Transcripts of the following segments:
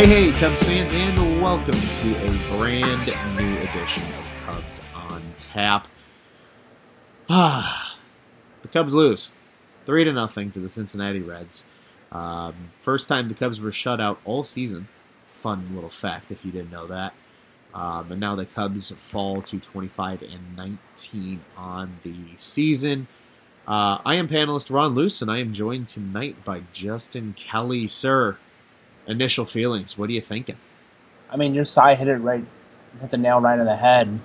Hey, hey, Cubs fans, and welcome to a brand new edition of Cubs on Tap. Ah, the Cubs lose three to nothing to the Cincinnati Reds. Um, first time the Cubs were shut out all season. Fun little fact if you didn't know that. Um, and now the Cubs fall to 25 and 19 on the season. Uh, I am panelist Ron Luce, and I am joined tonight by Justin Kelly. Sir, initial feelings. What are you thinking? I mean, your side hit it right, hit the nail right on the head.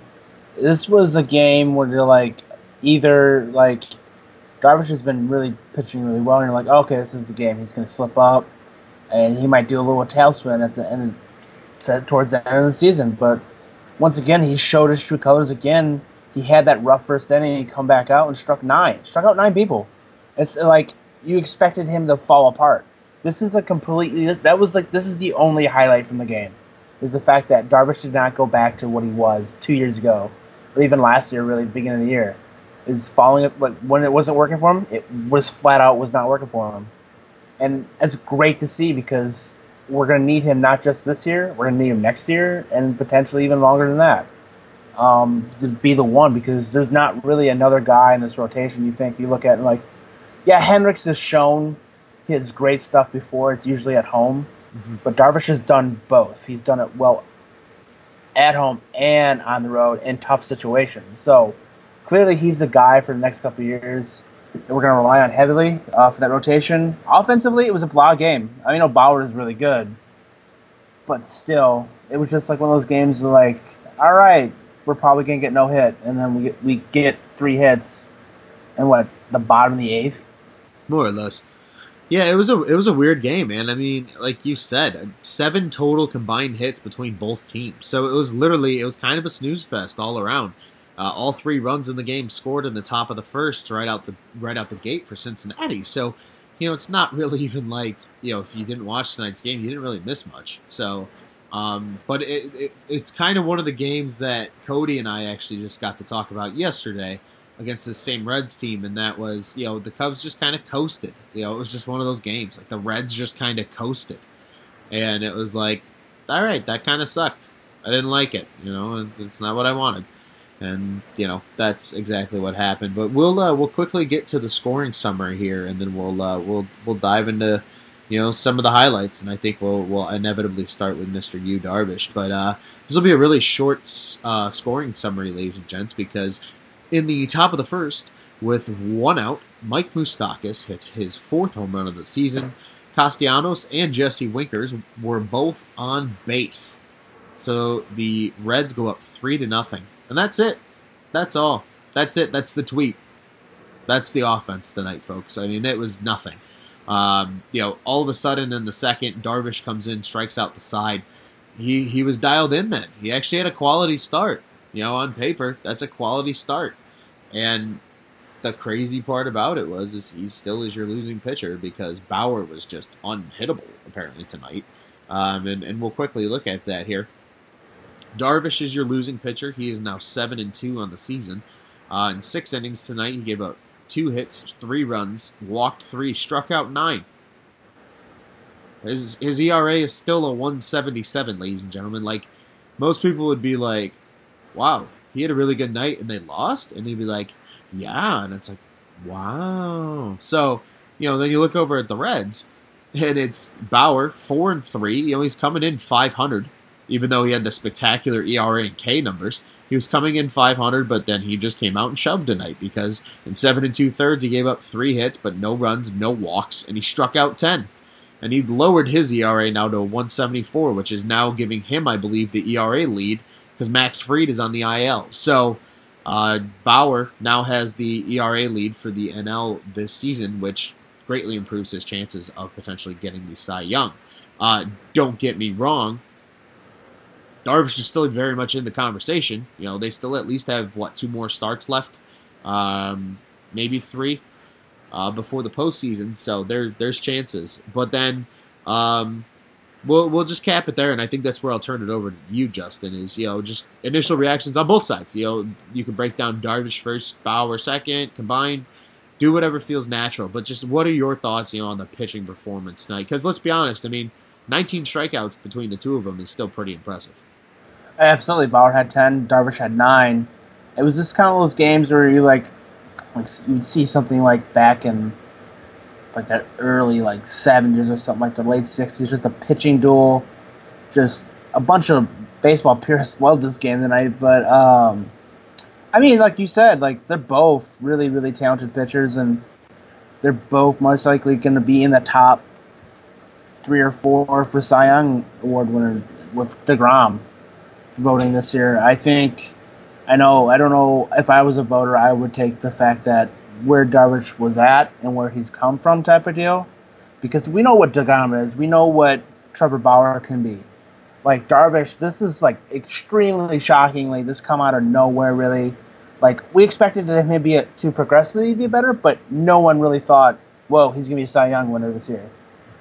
This was a game where you're like, either like, Darvish has been really pitching really well, and you're like, okay, this is the game. He's going to slip up, and he might do a little tailspin at the end, towards the end of the season. But once again, he showed his true colors again. He had that rough first inning, and he come back out and struck nine, struck out nine people. It's like you expected him to fall apart. This is a completely that was like this is the only highlight from the game, is the fact that Darvish did not go back to what he was two years ago, or even last year, really the beginning of the year, is falling like when it wasn't working for him, it was flat out was not working for him, and it's great to see because we're going to need him not just this year, we're going to need him next year, and potentially even longer than that. Um, to be the one because there's not really another guy in this rotation you think you look at and like, yeah, Hendricks has shown his great stuff before. It's usually at home, mm-hmm. but Darvish has done both. He's done it well at home and on the road in tough situations. So clearly, he's the guy for the next couple years that we're going to rely on heavily uh, for that rotation. Offensively, it was a blah game. I mean, Bauer is really good, but still, it was just like one of those games like, all right, we're probably gonna get no hit, and then we get, we get three hits, and what the bottom of the eighth, more or less. Yeah, it was a it was a weird game, man. I mean, like you said, seven total combined hits between both teams. So it was literally it was kind of a snooze fest all around. Uh, all three runs in the game scored in the top of the first, right out the right out the gate for Cincinnati. So, you know, it's not really even like you know if you didn't watch tonight's game, you didn't really miss much. So um, but it, it, it's kind of one of the games that Cody and I actually just got to talk about yesterday against the same Reds team, and that was, you know, the Cubs just kind of coasted. You know, it was just one of those games. Like the Reds just kind of coasted. And it was like, all right, that kind of sucked. I didn't like it. You know, it's not what I wanted. And you know that's exactly what happened. But we'll uh, we'll quickly get to the scoring summary here, and then we'll uh, we'll we'll dive into you know some of the highlights, and I think we'll we'll inevitably start with Mr. Yu Darvish. But uh, this will be a really short uh, scoring summary, ladies and gents, because in the top of the first, with one out, Mike Moustakas hits his fourth home run of the season. Castellanos and Jesse Winkers were both on base, so the Reds go up three to nothing, and that's it. That's all. That's it. That's the tweet. That's the offense tonight, folks. I mean, it was nothing. Um, you know, all of a sudden in the second, Darvish comes in, strikes out the side. He he was dialed in then. He actually had a quality start. You know, on paper, that's a quality start. And the crazy part about it was is he still is your losing pitcher because Bauer was just unhittable apparently tonight. Um, and, and we'll quickly look at that here. Darvish is your losing pitcher. He is now seven and two on the season. Uh, in six innings tonight, he gave up two hits, three runs, walked three, struck out nine. His his ERA is still a 177, ladies and gentlemen. Like most people would be like, "Wow, he had a really good night and they lost," and they'd be like, "Yeah," and it's like, "Wow." So you know, then you look over at the Reds, and it's Bauer four and three. You know, he's coming in 500, even though he had the spectacular ERA and K numbers. He was coming in 500, but then he just came out and shoved tonight because in seven and two thirds he gave up three hits, but no runs, no walks, and he struck out 10. And he lowered his ERA now to 174, which is now giving him, I believe, the ERA lead because Max Fried is on the IL. So uh, Bauer now has the ERA lead for the NL this season, which greatly improves his chances of potentially getting the Cy Young. Uh, don't get me wrong, Darvish is still very much in the conversation. You know, they still at least have what two more starts left, um, maybe three uh, before the postseason. So there, there's chances. But then um, we'll we'll just cap it there, and I think that's where I'll turn it over to you, Justin. Is you know just initial reactions on both sides. You know, you can break down Darvish first, Bauer second, combined. Do whatever feels natural, but just what are your thoughts, you know, on the pitching performance tonight? Because let's be honest, I mean, 19 strikeouts between the two of them is still pretty impressive. Absolutely, Bauer had ten, Darvish had nine. It was just kind of those games where you like, like you'd see something like back in like that early like seventies or something like the late sixties, just a pitching duel, just a bunch of baseball purists love this game tonight. But um, I mean, like you said, like they're both really really talented pitchers, and they're both most likely going to be in the top three or four for Cy Young Award winner with Degrom voting this year. I think, I know, I don't know if I was a voter, I would take the fact that where Darvish was at and where he's come from type of deal, because we know what Degrom is, we know what Trevor Bauer can be. Like Darvish, this is like extremely shockingly. This come out of nowhere, really. Like we expected him to be to progressively be better, but no one really thought, "Whoa, he's gonna be a Cy Young winner this year."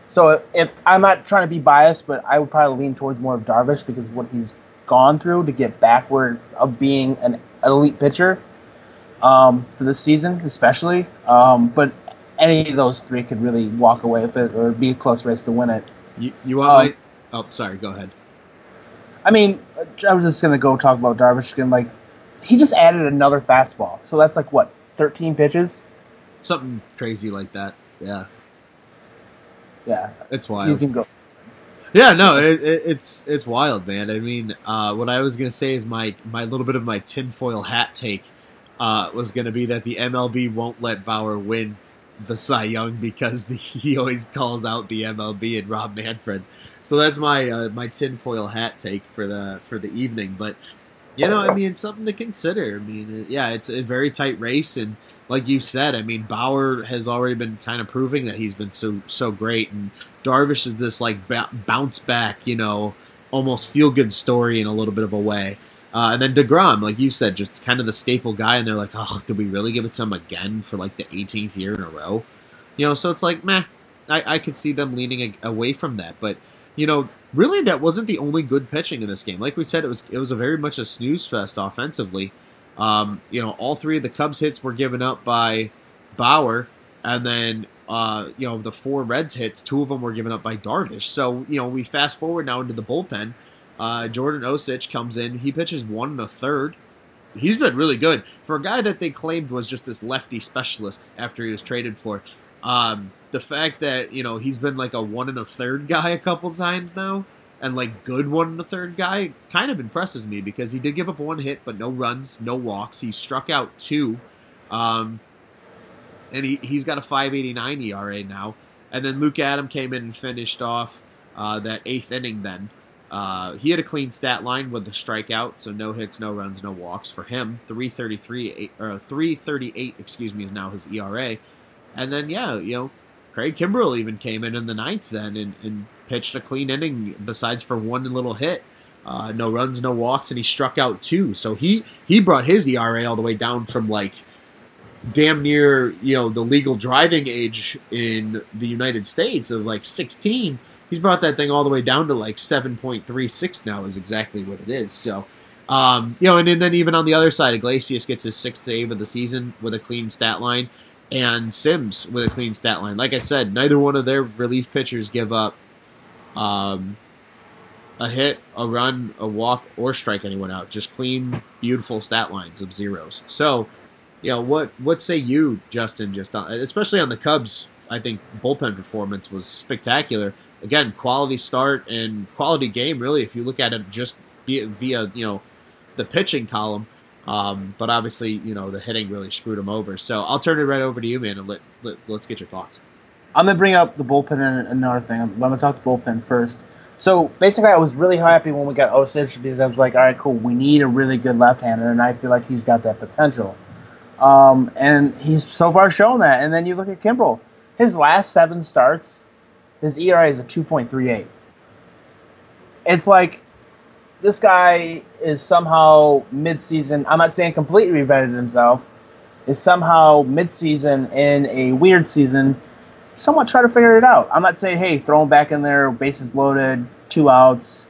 So if I'm not trying to be biased, but I would probably lean towards more of Darvish because of what he's gone through to get backward of being an elite pitcher um, for this season, especially. Um, but any of those three could really walk away with it or be a close race to win it. You, you want um, my? Oh, sorry. Go ahead. I mean, I was just gonna go talk about Darvish again. Like, he just added another fastball, so that's like what, thirteen pitches? Something crazy like that. Yeah. Yeah. It's wild. You can go. Yeah, no, it, it, it's it's wild, man. I mean, uh, what I was gonna say is my my little bit of my tinfoil hat take uh, was gonna be that the MLB won't let Bauer win the Cy Young because the, he always calls out the MLB and Rob Manfred. So that's my uh, my tinfoil hat take for the for the evening. But you know, I mean, it's something to consider. I mean, yeah, it's a very tight race, and like you said, I mean, Bauer has already been kind of proving that he's been so so great, and Darvish is this like b- bounce back, you know, almost feel good story in a little bit of a way. Uh, and then Degrom, like you said, just kind of the staple guy, and they're like, oh, did we really give it to him again for like the 18th year in a row? You know, so it's like, meh. I, I could see them leaning a- away from that, but you know, really, that wasn't the only good pitching in this game. Like we said, it was it was a very much a snooze fest offensively. Um, you know, all three of the Cubs hits were given up by Bauer, and then uh, you know the four Reds hits, two of them were given up by Darvish. So you know, we fast forward now into the bullpen. Uh, Jordan Osich comes in. He pitches one and a third. He's been really good for a guy that they claimed was just this lefty specialist after he was traded for. Um, the fact that you know he's been like a one and a third guy a couple times now, and like good one and a third guy, kind of impresses me because he did give up one hit, but no runs, no walks. He struck out two, um, and he he's got a 5.89 ERA now. And then Luke Adam came in and finished off uh, that eighth inning. Then uh, he had a clean stat line with a strikeout, so no hits, no runs, no walks for him. 333 or 338, excuse me, is now his ERA. And then yeah, you know, Craig Kimbrel even came in in the ninth then and, and pitched a clean inning besides for one little hit. Uh, no runs, no walks, and he struck out two. So he he brought his ERA all the way down from like damn near you know the legal driving age in the United States of like 16. He's brought that thing all the way down to like 7.36 now is exactly what it is. So um, you know, and, and then even on the other side, Iglesias gets his sixth save of the season with a clean stat line, and Sims with a clean stat line. Like I said, neither one of their relief pitchers give up um, a hit, a run, a walk, or strike anyone out. Just clean, beautiful stat lines of zeros. So, you know, what what say you, Justin? Just on, especially on the Cubs, I think bullpen performance was spectacular. Again, quality start and quality game. Really, if you look at it just via, via you know the pitching column. Um, but obviously, you know, the hitting really screwed him over. So I'll turn it right over to you, man, and let, let let's get your thoughts. I'm gonna bring up the bullpen and another thing. I'm, gonna talk the bullpen first. So basically, I was really happy when we got Osich because I was like, all right, cool. We need a really good left-hander, and I feel like he's got that potential. Um, and he's so far shown that. And then you look at Kimbrel. His last seven starts, his ERA is a 2.38. It's like this guy is somehow mid-season. I'm not saying completely reinvented himself. Is somehow mid-season in a weird season somewhat try to figure it out. I'm not saying, hey, throw him back in there, bases loaded, two outs,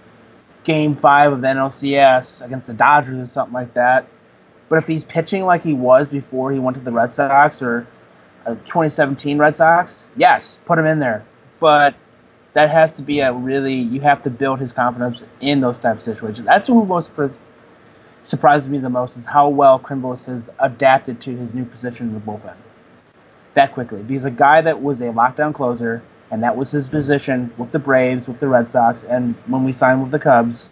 game five of the NLCS against the Dodgers or something like that. But if he's pitching like he was before he went to the Red Sox or uh, 2017 Red Sox, yes, put him in there. But that has to be a really you have to build his confidence in those type of situations. That's what most surprises me the most is how well Chrimbles has adapted to his new position in the bullpen that quickly. Because a guy that was a lockdown closer and that was his position with the Braves, with the Red Sox, and when we signed with the Cubs.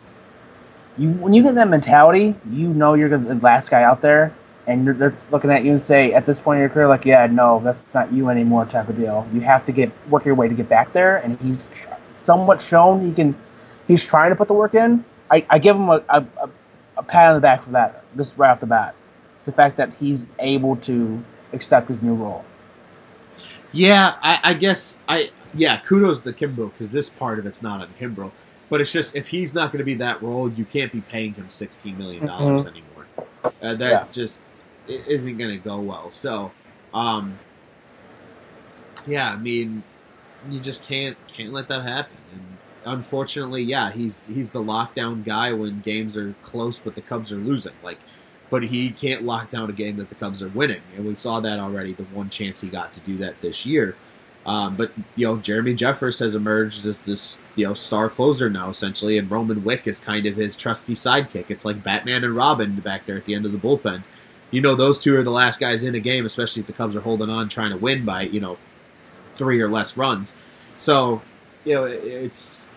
You when you get that mentality, you know you're the last guy out there, and they're looking at you and say, at this point in your career, like, yeah, no, that's not you anymore, type of deal. You have to get work your way to get back there, and he's somewhat shown he can. He's trying to put the work in. I, I give him a, a, a pat on the back for that, just right off the bat. It's the fact that he's able to accept his new role. Yeah, I, I guess I yeah, kudos to Kimbrel because this part of it's not on Kimbrel. But it's just if he's not going to be that role, you can't be paying him sixteen million dollars mm-hmm. anymore. Uh, that yeah. just isn't going to go well. So, um, yeah, I mean, you just can't can't let that happen. And unfortunately, yeah, he's he's the lockdown guy when games are close, but the Cubs are losing. Like, but he can't lock down a game that the Cubs are winning, and we saw that already. The one chance he got to do that this year. Um, but you know, Jeremy Jeffress has emerged as this you know star closer now essentially, and Rowan Wick is kind of his trusty sidekick. It's like Batman and Robin back there at the end of the bullpen. You know, those two are the last guys in a game, especially if the Cubs are holding on, trying to win by you know three or less runs. So you know, it's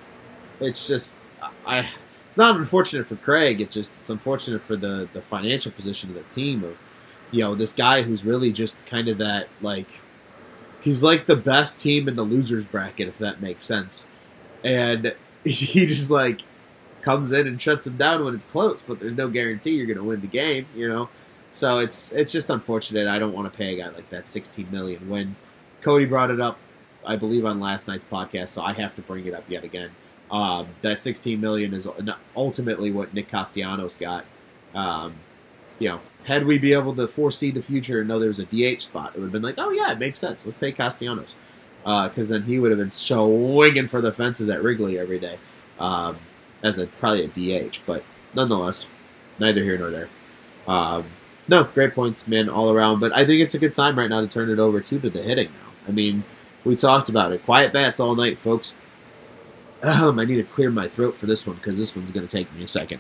it's just I. It's not unfortunate for Craig. It just it's unfortunate for the the financial position of the team of you know this guy who's really just kind of that like he's like the best team in the losers bracket, if that makes sense. And he just like comes in and shuts them down when it's close, but there's no guarantee you're going to win the game, you know. So it's it's just unfortunate. I don't want to pay a guy like that 16 million. When Cody brought it up, I believe on last night's podcast, so I have to bring it up yet again. Um, that 16 million is ultimately what Nick Castellanos got. Um, you know, had we be able to foresee the future and know there was a DH spot, it would have been like, oh yeah, it makes sense. Let's pay Castellanos because uh, then he would have been swinging for the fences at Wrigley every day um, as a probably a DH. But nonetheless, neither here nor there. Um, no, great points, man, all around. But I think it's a good time right now to turn it over to the hitting now. I mean, we talked about it. Quiet bats all night, folks. Um, I need to clear my throat for this one because this one's going to take me a second.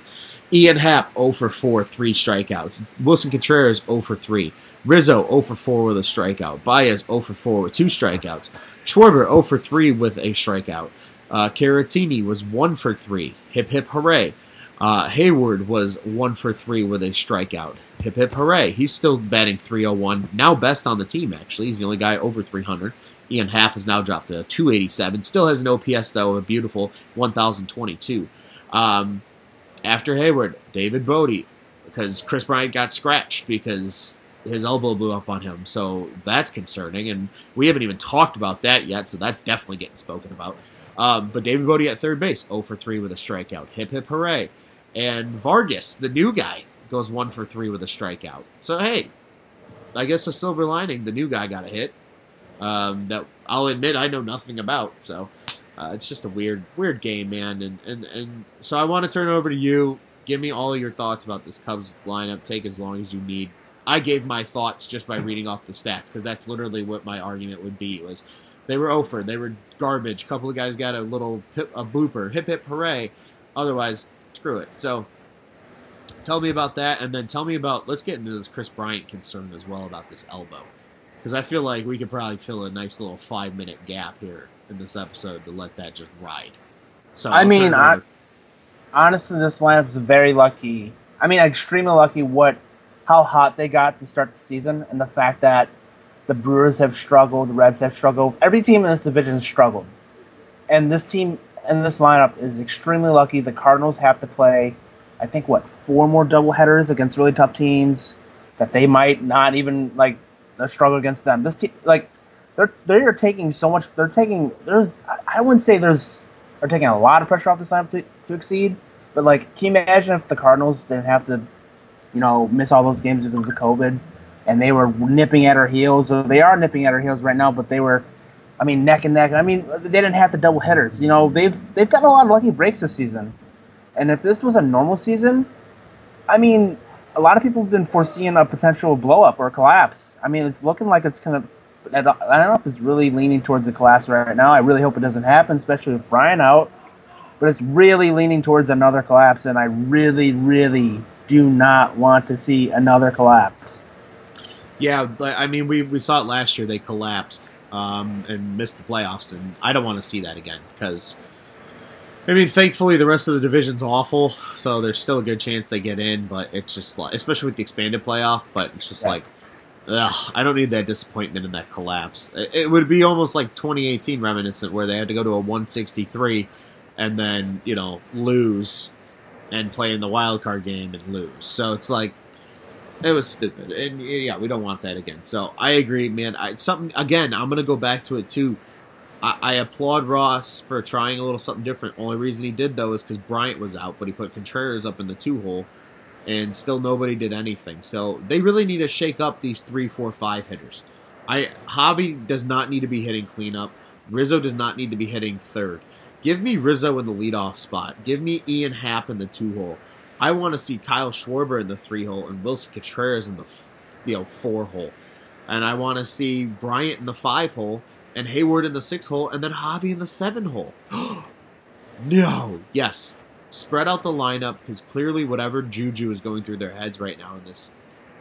Ian Happ 0 for 4, 3 strikeouts. Willson Contreras 0 for 3. Rizzo 0 for 4 with a strikeout. Baez 0 for 4 with two strikeouts. Schwarber 0 for 3 with a strikeout. Uh, Caratini was 1 for 3. Hip hip hooray. Uh, Heyward was 1 for 3 with a strikeout. Hip hip hooray. He's still batting 301. Now best on the team, actually. He's the only guy over 300. Ian Happ has now dropped to 287. Still has an OPS, though, a beautiful 1,022. Um, after Heyward, David Bote, because Kris Bryant got scratched because his elbow blew up on him. So that's concerning, and we haven't even talked about that yet. So that's definitely getting spoken about. Um, but David Bote at third base, 0 for 3 with a strikeout. Hip hip hooray! And Vargas, the new guy, goes 1 for 3 with a strikeout. So hey, I guess a silver lining. The new guy got a hit. Um, that I'll admit I know nothing about. So uh, it's just a weird, weird game, man. And and and so I want to turn it over to you. Give me all your thoughts about this Cubs lineup. Take as long as you need. I gave my thoughts just by reading off the stats because that's literally what my argument would be. Was they were over, they were garbage. A couple of guys got a little a booper, hip hip hooray. Otherwise, screw it. So tell me about that, and then tell me about. Let's get into this Kris Bryant concern as well about this elbow because I feel like we could probably fill a nice little five minute gap here in this episode to let that just ride. So I mean, I, honestly, this lineup is very lucky. I mean, extremely lucky. What, how hot they got to start the season, and the fact that the Brewers have struggled, the Reds have struggled. Every team in this division has struggled, and this team and this lineup is extremely lucky. The Cardinals have to play, I think, what four more doubleheaders against really tough teams that they might not even like uh, struggle against them. This team, like they're they're taking so much. They're taking there's I wouldn't say there's they're taking a lot of pressure off the side to, to exceed, but like can you imagine if the Cardinals didn't have to, you know, miss all those games because of COVID, and they were nipping at our heels. Or they are nipping at our heels right now, but they were. I mean, neck and neck. I mean, they didn't have the double headers. You know, they've they've gotten a lot of lucky breaks this season, and if this was a normal season, I mean, a lot of people have been foreseeing a potential blow up or collapse. I mean, it's looking like it's gonna that lineup is really leaning towards a collapse right now. I really hope it doesn't happen, especially with Bryant out. But it's really leaning towards another collapse, and I really, really do not want to see another collapse. Yeah, I mean, we, we saw it last year. They collapsed um, and missed the playoffs, and I don't want to see that again because, I mean, thankfully the rest of the division's awful, so there's still a good chance they get in. But it's just like, especially with the expanded playoff, but it's just like, ugh, I don't need that disappointment and that collapse. It, it would be almost like 2018 reminiscent where they had to go to a 163 and then you know lose and play in the wild card game and lose. So it's like it was stupid, and yeah, we don't want that again. So I agree, man. I, something again. I'm gonna go back to it too. I, I applaud Ross for trying a little something different. Only reason he did though is because Bryant was out, but he put Contreras up in the two hole, and still nobody did anything. So they really need to shake up these three, four, five hitters. I Javi does not need to be hitting cleanup. Rizzo does not need to be hitting third. Give me Rizzo in the leadoff spot. Give me Ian Happ in the two hole. I want to see Kyle Schwarber in the three hole and Willson Contreras in the you know four hole, and I want to see Bryant in the five hole and Heyward in the six hole, and then Javi in the seven hole. no, yes, spread out the lineup because clearly whatever juju is going through their heads right now in this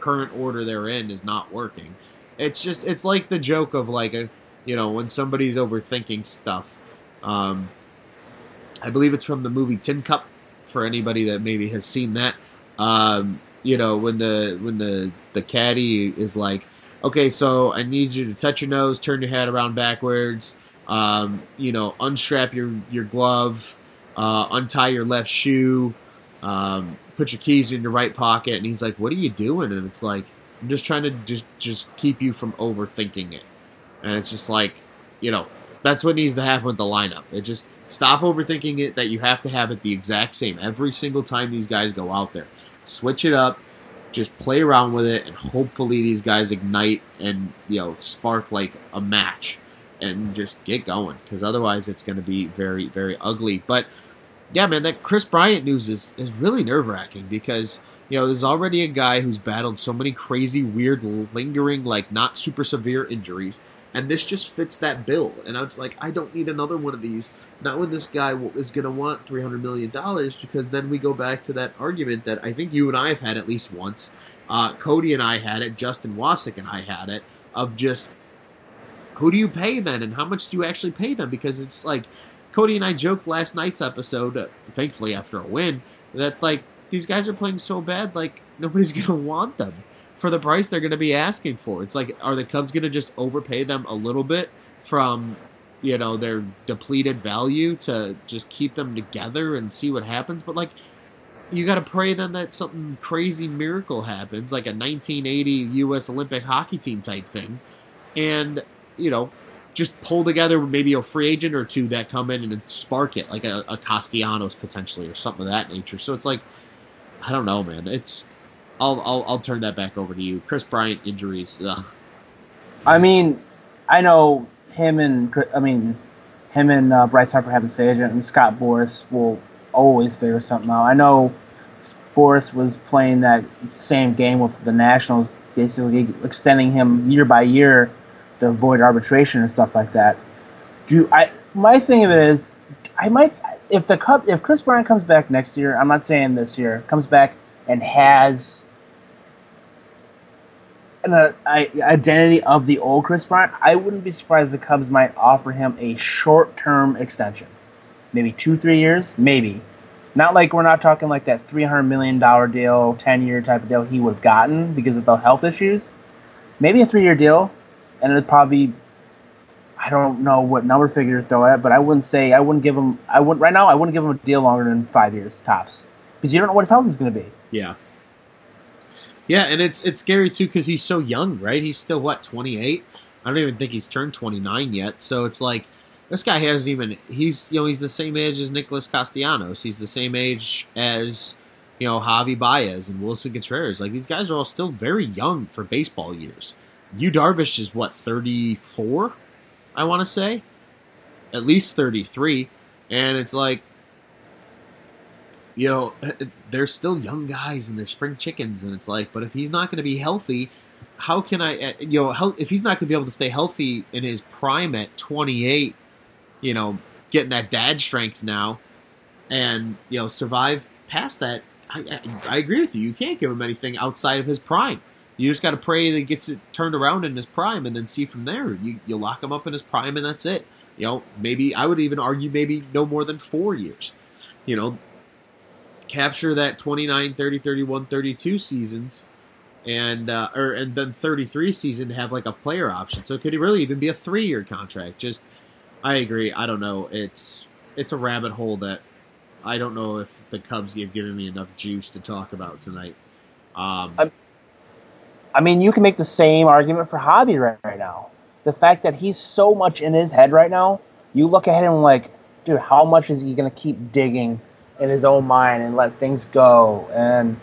current order they're in is not working. It's just it's like the joke of like a you know when somebody's overthinking stuff. Um, I believe it's from the movie Tin Cup for anybody that maybe has seen that. Um, you know, when the when the the caddy is like, okay, so I need you to touch your nose, turn your head around backwards, um, you know, unstrap your your glove, uh, untie your left shoe, um, put your keys in your right pocket, and he's like, "What are you doing?" And it's like, "I'm just trying to just just keep you from overthinking it." And it's just like, you know, that's what needs to happen with the lineup. It just stop overthinking it that you have to have it the exact same every single time these guys go out there. Switch it up, just play around with it, and hopefully these guys ignite and you know spark like a match and just get going. Because otherwise, it's going to be very very ugly. But yeah, man, that Kris Bryant news is is really nerve wracking because. You know, there's already a guy who's battled so many crazy, weird, lingering, like not super severe injuries and this just fits that bill. And I was like, I don't need another one of these. Not when this guy is going to want three hundred million dollars, because then we go back to that argument that I think you and I have had at least once. Uh, Cody and I had it. Justin Wasik and I had it. Of just who do you pay then, and how much do you actually pay them? Because it's like Cody and I joked last night's episode, uh, thankfully after a win, that like these guys are playing so bad, like nobody's going to want them for the price they're going to be asking for. It's like, are the Cubs going to just overpay them a little bit from, you know, their depleted value to just keep them together and see what happens? But like, you got to pray then that something crazy miracle happens, like a 1980 U.S. Olympic hockey team type thing, and you know, just pull together maybe a free agent or two that come in and spark it, like a, a Castellanos potentially or something of that nature. So it's like, I don't know, man. It's I'll, I'll I'll turn that back over to you. Kris Bryant injuries. Ugh. I mean, I know him and I mean, him and uh, Bryce Harper have this agent, and Scott Boras will always figure something out. I know Boras was playing that same game with the Nationals, basically extending him year by year to avoid arbitration and stuff like that. Do I? My thing of it is, I might if the Cup if Kris Bryant comes back next year. I'm not saying this year comes back and has an identity of the old Kris Bryant, I wouldn't be surprised the Cubs might offer him a short term extension. Maybe two, three years, maybe. Not like we're not talking like that $300 million deal, 10 year type of deal he would have gotten because of the health issues. Maybe a three year deal, and it'd probably, I don't know what number figure to throw at, but I wouldn't say, I wouldn't give him, I wouldn't, right now, I wouldn't give him a deal longer than five years tops. Because you don't know what his health is going to be. Yeah. Yeah, and it's it's scary too because he's so young, right? He's still what twenty eight. I don't even think he's turned twenty nine yet. So it's like this guy hasn't even. He's you know he's the same age as Nicholas Castellanos. He's the same age as you know Javi Baez and Willson Contreras. Like these guys are all still very young for baseball years. Yu Darvish is what thirty four, I want to say, at least thirty three, and it's like you know, they're still young guys and they're spring chickens, and it's like, but if he's not going to be healthy, how can I, uh, you know, if he's not going to be able to stay healthy in his prime at 28, you know, getting that dad strength now, and you know, survive past that, I, I, I agree with you. You can't give him anything outside of his prime. You just got to pray that he gets it turned around in his prime, and then see from there. You you lock him up in his prime, and that's it. You know, maybe I would even argue maybe no more than four years. You know, capture that 29, 30, 31, 32 seasons and uh, or and then 33 season to have like a player option. So could it really even be a three year contract. Just I agree. I don't know. It's it's a rabbit hole that I don't know if the Cubs have given me enough juice to talk about tonight. Um, I, I mean, you can make the same argument for Javy right, right now. The fact that he's so much in his head right now, you look at him like, dude, how much is he going to keep digging in his own mind and let things go? And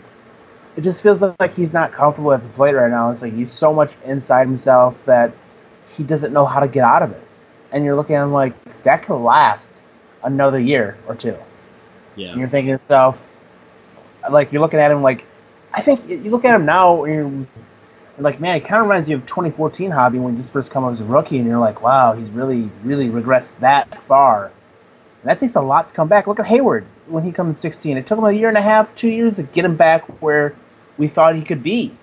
it just feels like he's not comfortable at the plate right now. It's like he's so much inside himself that he doesn't know how to get out of it. And you're looking at him like that could last another year or two. Yeah. And you're thinking to yourself, like you're looking at him like, I think you look at him now and you're like, man, it kind of reminds you of 2014 Javy when he just first come up as a rookie, and you're like, wow, he's really, really regressed that far. And that takes a lot to come back. Look at Heyward when he comes in 16. It took him a year and a half, two years to get him back where we thought he could be.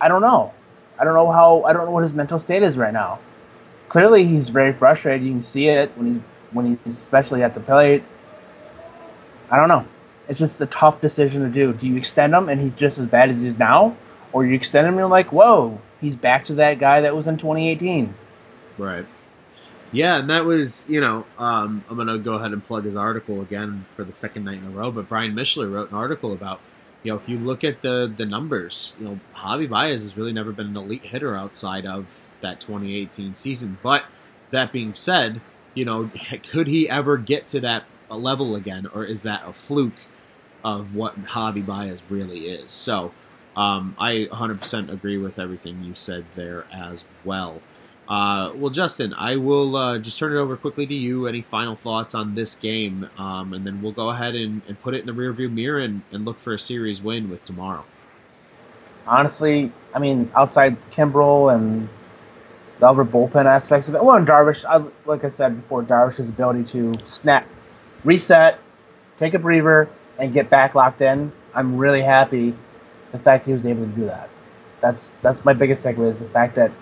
I don't know. I don't know how. I don't know what his mental state is right now. Clearly, he's very frustrated. You can see it when he's when he's especially at the plate. I don't know. It's just a tough decision to do. Do you extend him and he's just as bad as he is now, or you extend him and you're like, whoa, he's back to that guy that was in 2018. Right. Yeah, and that was, you know, um, I'm going to go ahead and plug his article again for the second night in a row. But Brian Mishler wrote an article about you know, if you look at the the numbers, you know, Javy Baez has really never been an elite hitter outside of that 2018 season. But that being said, you know, could he ever get to that level again, or is that a fluke of what Javy Baez really is? So, um, I 100% agree with everything you said there as well. Uh, well, Justin, I will uh, just turn it over quickly to you. Any final thoughts on this game? Um, and then we'll go ahead and, and, put it in the rearview mirror and, and, look for a series win with tomorrow. Honestly, I mean, outside Kimbrel and the other bullpen aspects of it, well, and Darvish, I, like I said before, Darvish's ability to snap, reset, take a breather, and get back locked in, I'm really happy the fact he was able to do that. That's that's my biggest takeaway is the fact that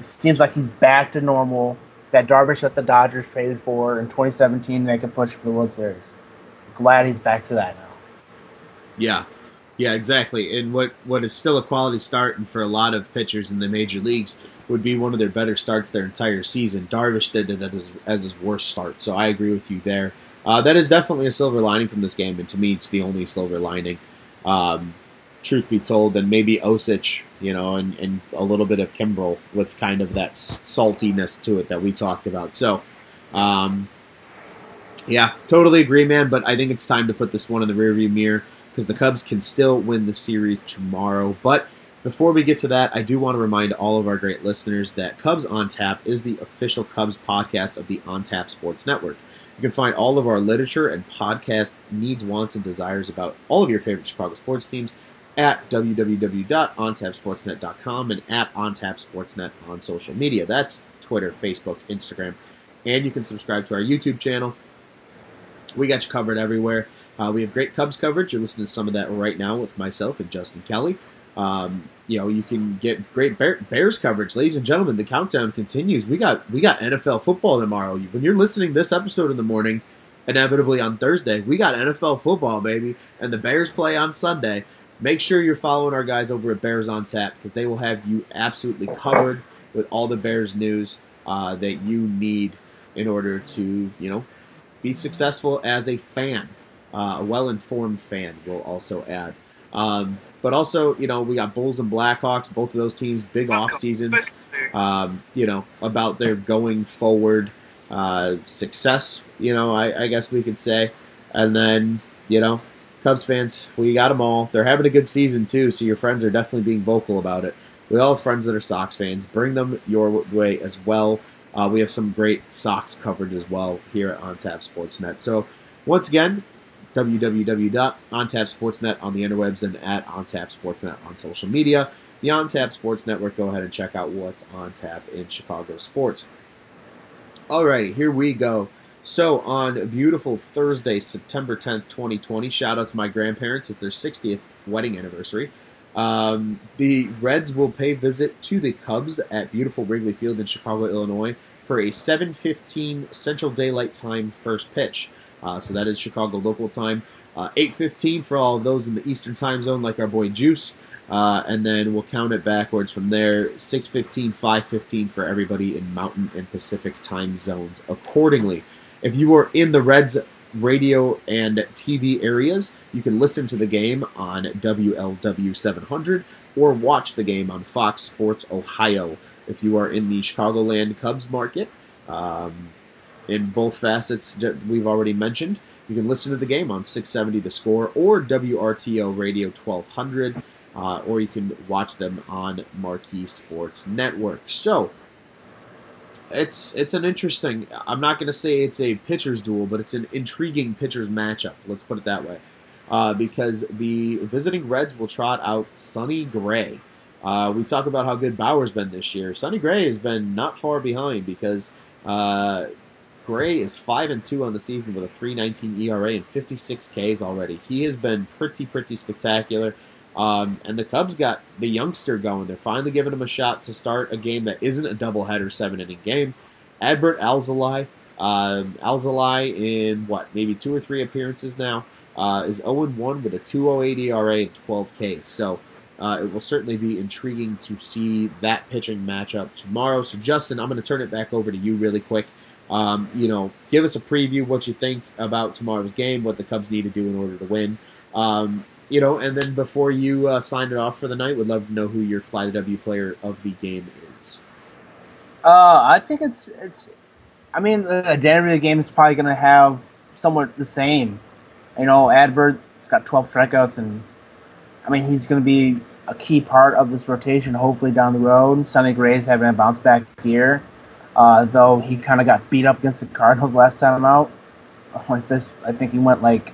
it seems like he's back to normal. That Darvish that the Dodgers traded for in 2017 make a push for the World Series. Glad he's back to that now. Yeah, yeah, exactly. And what what is still a quality start, and for a lot of pitchers in the major leagues, would be one of their better starts their entire season. Darvish did it as, as his worst start, so I agree with you there. Uh, that is definitely a silver lining from this game, and to me, it's the only silver lining. Um, truth be told, than maybe Osich, you know, and, and a little bit of Kimbrel with kind of that saltiness to it that we talked about. So, um, yeah, totally agree, man. But I think it's time to put this one in the rearview mirror because the Cubs can still win the series tomorrow. But before we get to that, I do want to remind all of our great listeners that Cubs on Tap is the official Cubs podcast of the On Tap Sports Network. You can find all of our literature and podcast needs, wants, and desires about all of your favorite Chicago sports teams at www.ontapsportsnet.com and at ontapsportsnet on social media. That's Twitter, Facebook, Instagram, and you can subscribe to our YouTube channel. We got you covered everywhere. Uh, we have great Cubs coverage. You're listening to some of that right now with myself and Justin Kelly. Um, you know, you can get great Bear, Bears coverage, ladies and gentlemen. The countdown continues. We got we got NFL football tomorrow. When you're listening this episode in the morning, inevitably on Thursday, we got NFL football, baby, and the Bears play on Sunday make sure you're following our guys over at Bears on Tap because they will have you absolutely covered with all the Bears news uh, that you need in order to, you know, be successful as a fan. Uh, a well-informed fan We'll also add. Um, but also, you know, we got Bulls and Blackhawks, both of those teams, big off seasons. Um, you know, about their going forward uh, success. You know, I, I guess we could say, and then you know, Cubs fans, we got them all. They're having a good season too, so your friends are definitely being vocal about it. We all have friends that are Sox fans. Bring them your way as well. Uh, we have some great Sox coverage as well here at on Tap Sportsnet. So once again, www.ontapsportsnet on the interwebs and at OnTap ontapsportsnet on social media. the On Tap Sports Network. Go ahead and check out what's on tap in Chicago sports. All right, here we go. So on a beautiful Thursday, September 10th, 2020, shout out to my grandparents. It's their 60th wedding anniversary. Um, the Reds will pay visit to the Cubs at beautiful Wrigley Field in Chicago, Illinois for a 7:15 Central Daylight Time first pitch. Uh, so that is Chicago local time. Uh, 8:15 for all those in the Eastern Time Zone, like our boy Juice. Uh, and then we'll count it backwards from there 6.15 5.15 for everybody in mountain and pacific time zones accordingly if you are in the reds radio and tv areas you can listen to the game on wlw 700 or watch the game on fox sports ohio if you are in the chicagoland cubs market um, in both facets that we've already mentioned you can listen to the game on 670 the score or wrto radio 1200 uh, or you can watch them on Marquee Sports Network. So it's it's an interesting. I'm not going to say it's a pitchers duel, but it's an intriguing pitchers matchup. Let's put it that way, uh, because the visiting Reds will trot out Sonny Gray. Uh, we talk about how good Bauer's been this year. Sonny Gray has been not far behind because uh, Gray is five and two on the season with a 3.19 ERA and 56 Ks already. He has been pretty pretty spectacular. Um, and the Cubs got the youngster going. They're finally giving him a shot to start a game that isn't a doubleheader seven inning game. Adbert Alzali, um, Alzolay in what, maybe two or three appearances now, uh, is 0 1 with a 208 ERA and 12 Ks. So uh, it will certainly be intriguing to see that pitching matchup tomorrow. So, Justin, I'm going to turn it back over to you really quick. Um, you know, give us a preview what you think about tomorrow's game, what the Cubs need to do in order to win. Um, you know, and then before you uh, sign it off for the night, would love to know who your Fly the W player of the game is. Uh, I think it's it's. I mean, the identity of the game is probably going to have somewhat the same. You know, Adbert's got 12 strikeouts, and I mean, he's going to be a key part of this rotation, hopefully down the road. Sonny Gray's having a bounce back year, uh, though he kind of got beat up against the Cardinals last time out. I think he went like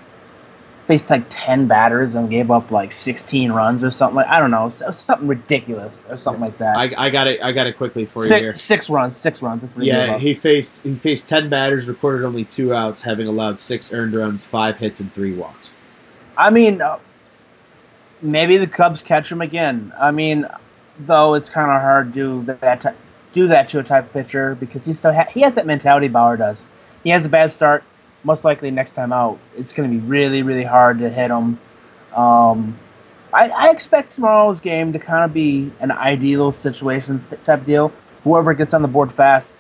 faced like 10 batters and gave up like 16 runs or something like I don't know something ridiculous or something like that. I, I got it I got it quickly for six, you here. Six runs, six runs. That's what yeah, he, he faced he faced 10 batters, recorded only two outs, having allowed six earned runs, five hits, and three walks. I mean, uh, maybe the Cubs catch him again. I mean, though it's kind of hard to do that to, do that to a type of pitcher because he still ha- he has that mentality Bauer does. He has a bad start most likely next time out, it's going to be really, really hard to hit them. Um, I, I, expect tomorrow's game to kind of be an ideal situation type deal. Whoever gets on the board fast,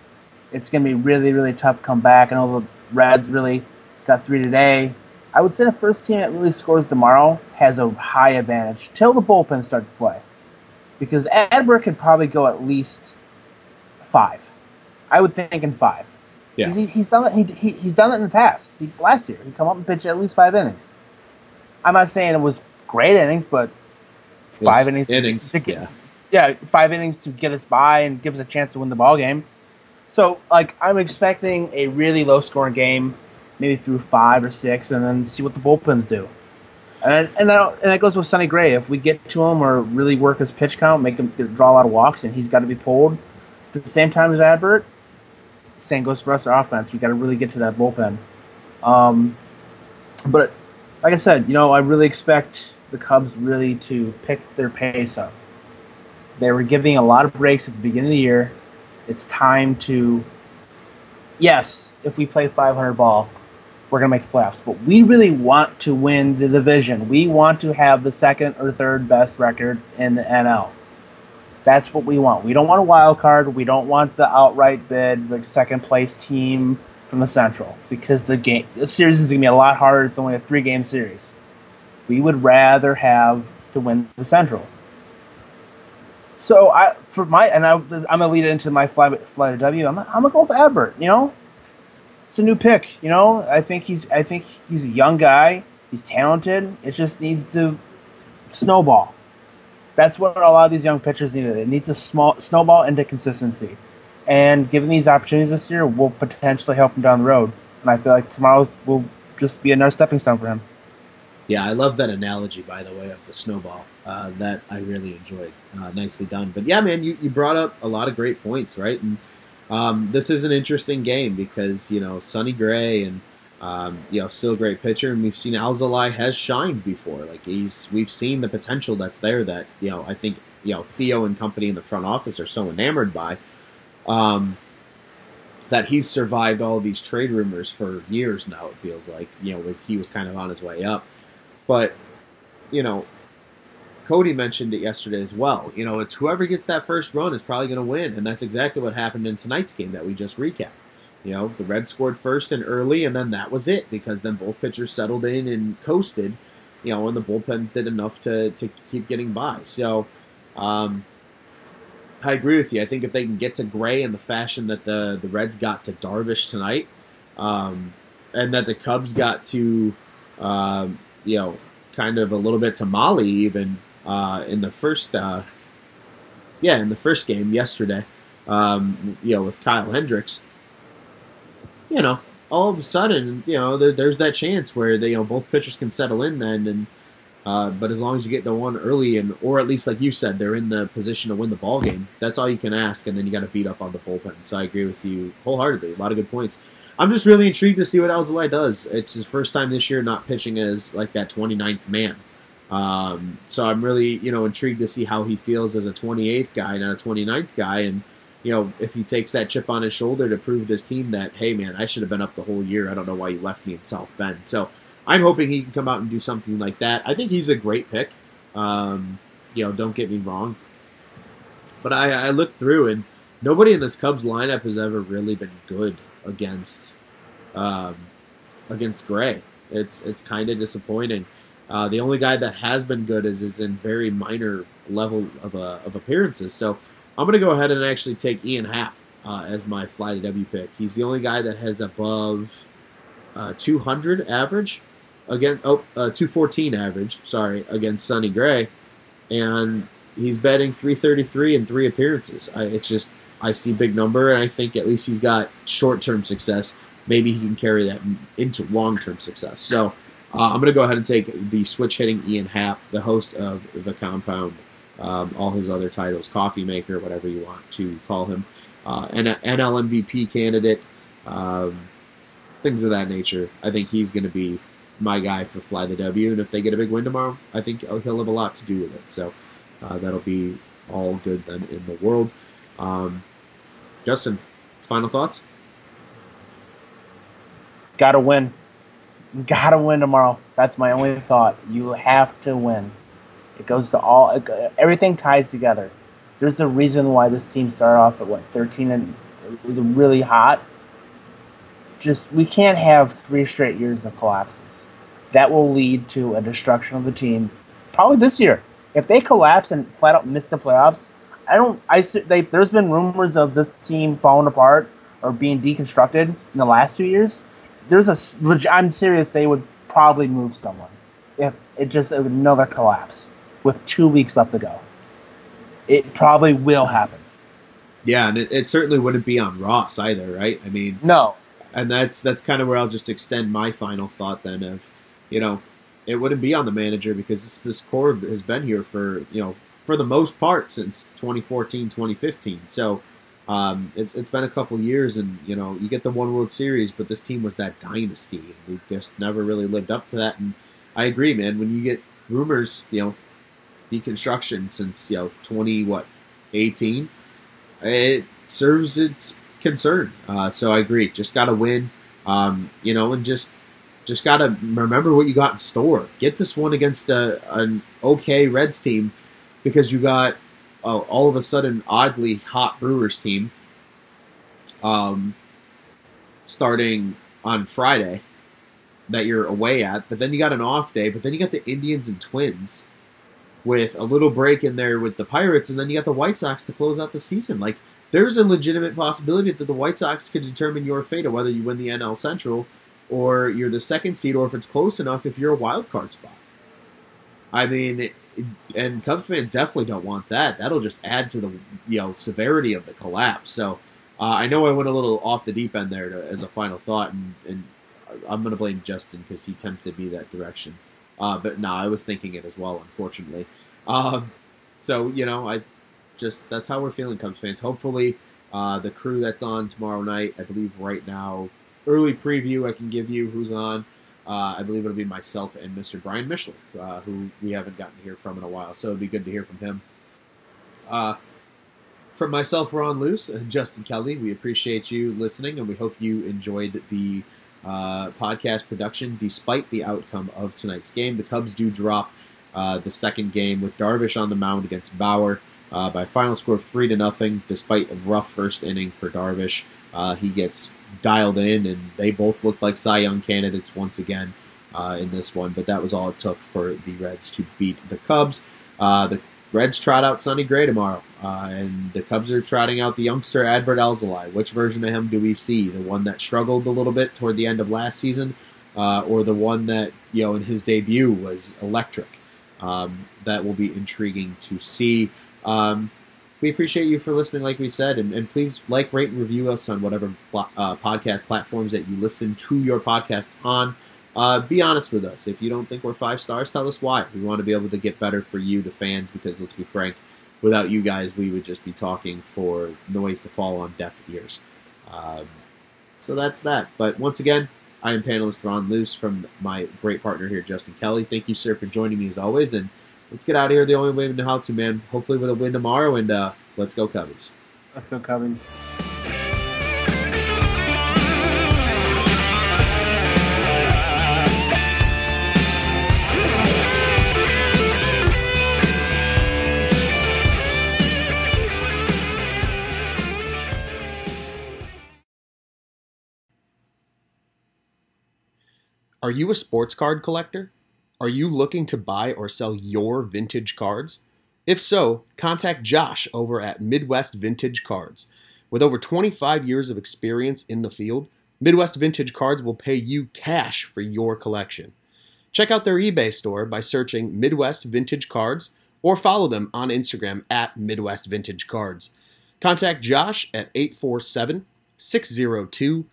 it's going to be really, really tough to come back. I know the Reds really got three today. I would say the first team that really scores tomorrow has a high advantage till the bullpen start to play. Because Adbert could probably go at least five. I would think in five. Yeah. He, he's done it. He, he, he's done it in the past. He, last year, he come up and pitch at least five innings. I'm not saying it was great innings, but five innings. Innings. To, yeah. yeah, five innings to get us by and give us a chance to win the ball game. So, like, I'm expecting a really low scoring game, maybe through five or six, and then see what the bullpens do. And and that and that goes with Sonny Gray. If we get to him or really work his pitch count, make him draw a lot of walks, and he's got to be pulled at the same time as Adbert, same goes for us, our offense. We got to really get to that bullpen. Um, but like I said, you know, I really expect the Cubs really to pick their pace up. They were giving a lot of breaks at the beginning of the year. It's time to, yes, if we play 500 ball, we're going to make the playoffs. But we really want to win the division. We want to have the second or third best record in the NL. That's what we want. We don't want a wild card. We don't want the outright bid, the second place team from the Central, because the game, the series is going to be a lot harder. It's only a three game series. We would rather have to win the Central. So I, for my, and I, I'm gonna lead it into my fly, fly to W. I'm, I'm gonna go with Adbert. You know, it's a new pick. You know, I think he's, I think he's a young guy. He's talented. It just needs to snowball. That's what a lot of these young pitchers need. It needs a small snowball into consistency, and given these opportunities this year, will potentially help him down the road. And I feel like tomorrow's will just be another stepping stone for him. Yeah, I love that analogy, by the way, of the snowball. Uh, that I really enjoyed. Uh, nicely done. But yeah, man, you, you brought up a lot of great points, right? And um, this is an interesting game because you know Sonny Gray and um, you know still a great pitcher, and we've seen Alzolay has shined before. Like he's we've seen the potential that's there that you know I think you know Theo and company in the front office are so enamored by. Um, that he's survived all these trade rumors for years now. It feels like you know he was kind of on his way up, but you know Cody mentioned it yesterday as well. You know, it's whoever gets that first run is probably going to win, and that's exactly what happened in tonight's game that we just recapped. You know, the Reds scored first and early, and then that was it because then both pitchers settled in and coasted. You know, and the bullpens did enough to to keep getting by. So, um, I agree with you. I think if they can get to Gray in the fashion that the the Reds got to Darvish tonight, um, and that the Cubs got to, um, you know, kind of a little bit to Mahle even uh, in the first, uh, yeah, in the first game yesterday, um, you know, with Kyle Hendricks, you know, all of a sudden, you know, there, there's that chance where they, you know, both pitchers can settle in then, and uh, but as long as you get the one early and, or at least like you said, they're in the position to win the ball game. That's all you can ask, and then you got to beat up on the bullpen. So I agree with you wholeheartedly. A lot of good points. I'm just really intrigued to see what Alzolay does. It's his first time this year not pitching as like that 29th man. Um, so I'm really, you know, intrigued to see how he feels as a 28th guy, not a 29th guy, and you know, if he takes that chip on his shoulder to prove this team that, hey, man, I should have been up the whole year. I don't know why you left me in South Bend. So I'm hoping he can come out and do something like that. I think he's a great pick. Um, you know, don't get me wrong, but I, I looked through and nobody in this Cubs lineup has ever really been good against um, against Gray. It's it's kind of disappointing. Uh, the only guy that has been good is is in very minor level of, uh, of appearances. So I'm going to go ahead and actually take Ian Happ uh, as my fly to W pick. He's the only guy that has above uh, 200 average again. Oh, uh, 214 average. Sorry, against Sonny Gray, and he's betting 333 in three appearances. I, it's just I see big number, and I think at least he's got short term success. Maybe he can carry that into long term success. So. Uh, I'm going to go ahead and take the switch hitting Ian Happ, the host of The Compound, um, all his other titles, Coffee Maker, whatever you want to call him, uh, and an NL MVP candidate, um, things of that nature. I think he's going to be my guy for Fly the W, and if they get a big win tomorrow, I think he'll have a lot to do with it. So uh, that'll be all good then in the world. Um, Justin, final thoughts? Got to win gotta win tomorrow. That's my only thought. You have to win. It goes to all. Everything ties together. There's a reason why this team started off at what 13 and it was really hot. Just we can't have three straight years of collapses. That will lead to a destruction of the team. Probably this year. If they collapse and flat out miss the playoffs, I don't. I they, there's been rumors of this team falling apart or being deconstructed in the last two years there's a I'm serious. They would probably move someone if it just another collapse with two weeks left to go. It probably will happen. Yeah, and it, it certainly wouldn't be on Ross either, right? I mean, no. And that's that's kind of where I'll just extend my final thought then of, you know, it wouldn't be on the manager because this, this core has been here for you know for the most part since 2014 2015 so um, it's it's been a couple years, and you know you get the one World Series, but this team was that dynasty, and we just never really lived up to that. And I agree, man. When you get rumors, you know, deconstruction since you know twenty what eighteen, it serves its concern. Uh, so I agree. Just got to win, um, you know, and just just got to remember what you got in store. Get this one against a, an okay Reds team because you got uh, all of a sudden oddly hot Brewers team um, starting on Friday that you're away at, but then you got an off day, but then you got the Indians and Twins with a little break in there with the Pirates, and then you got the White Sox to close out the season. Like, there's a legitimate possibility that the White Sox could determine your fate of whether you win the NL Central or you're the second seed, or if it's close enough, if you're a wild card spot. I mean, and Cubs fans definitely don't want that. That'll just add to the you know severity of the collapse. So uh, I know I went a little off the deep end there to, as a final thought, and, and I'm going to blame Justin because he tempted me that direction. Uh, but no, I was thinking it as well, unfortunately. Um, so you know, I just that's how we're feeling, Cubs fans. Hopefully, uh, the crew that's on tomorrow night, I believe right now, early preview I can give you who's on. Uh, I believe it'll be myself and Mr. Brian Mishler, uh, who we haven't gotten to hear from in a while. So it'd be good to hear from him. Uh, from myself, Ron Luce, and Justin Kelly, we appreciate you listening, and we hope you enjoyed the uh, podcast production despite the outcome of tonight's game. The Cubs do drop uh, the second game with Darvish on the mound against Bauer uh, by final score of three to nothing. Despite a rough first inning for Darvish, uh, he gets dialed in, and they both look like Cy Young candidates once again uh, in this one. But that was all it took for the Reds to beat the Cubs. Uh, the Reds trot out Sonny Gray tomorrow, uh, and the Cubs are trotting out the youngster Adbert Alzolay. Which version of him do we see? The one that struggled a little bit toward the end of last season, uh, or the one that you know in his debut was electric? Um, that will be intriguing to see. Um, we appreciate you for listening, like we said, and, and please like, rate, and review us on whatever uh, podcast platforms that you listen to your podcast on. Uh, be honest with us. If you don't think we're five stars, tell us why. We want to be able to get better for you, the fans, because let's be frank, without you guys, we would just be talking for noise to fall on deaf ears. Um, so that's that. But once again, I am panelist Ron Luce from my great partner here, Justin Kelly. Thank you, sir, for joining me as always. And let's get out of here the only way we know how to, man. Hopefully with a win tomorrow, and uh, let's go Cubbies. Let's go Cubbies. Are you a sports card collector? Are you looking to buy or sell your vintage cards? If so, contact Josh over at Midwest Vintage Cards. With over 25 years of experience in the field, Midwest Vintage Cards will pay you cash for your collection. Check out their eBay store by searching Midwest Vintage Cards or follow them on Instagram at Midwest Vintage Cards. Contact Josh at 847 602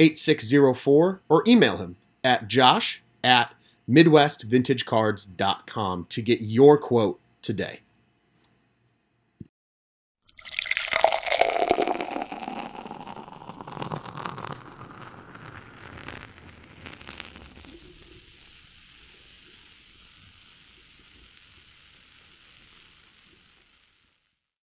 8604 or email him at josh at midwestvintagecards.com to get your quote today.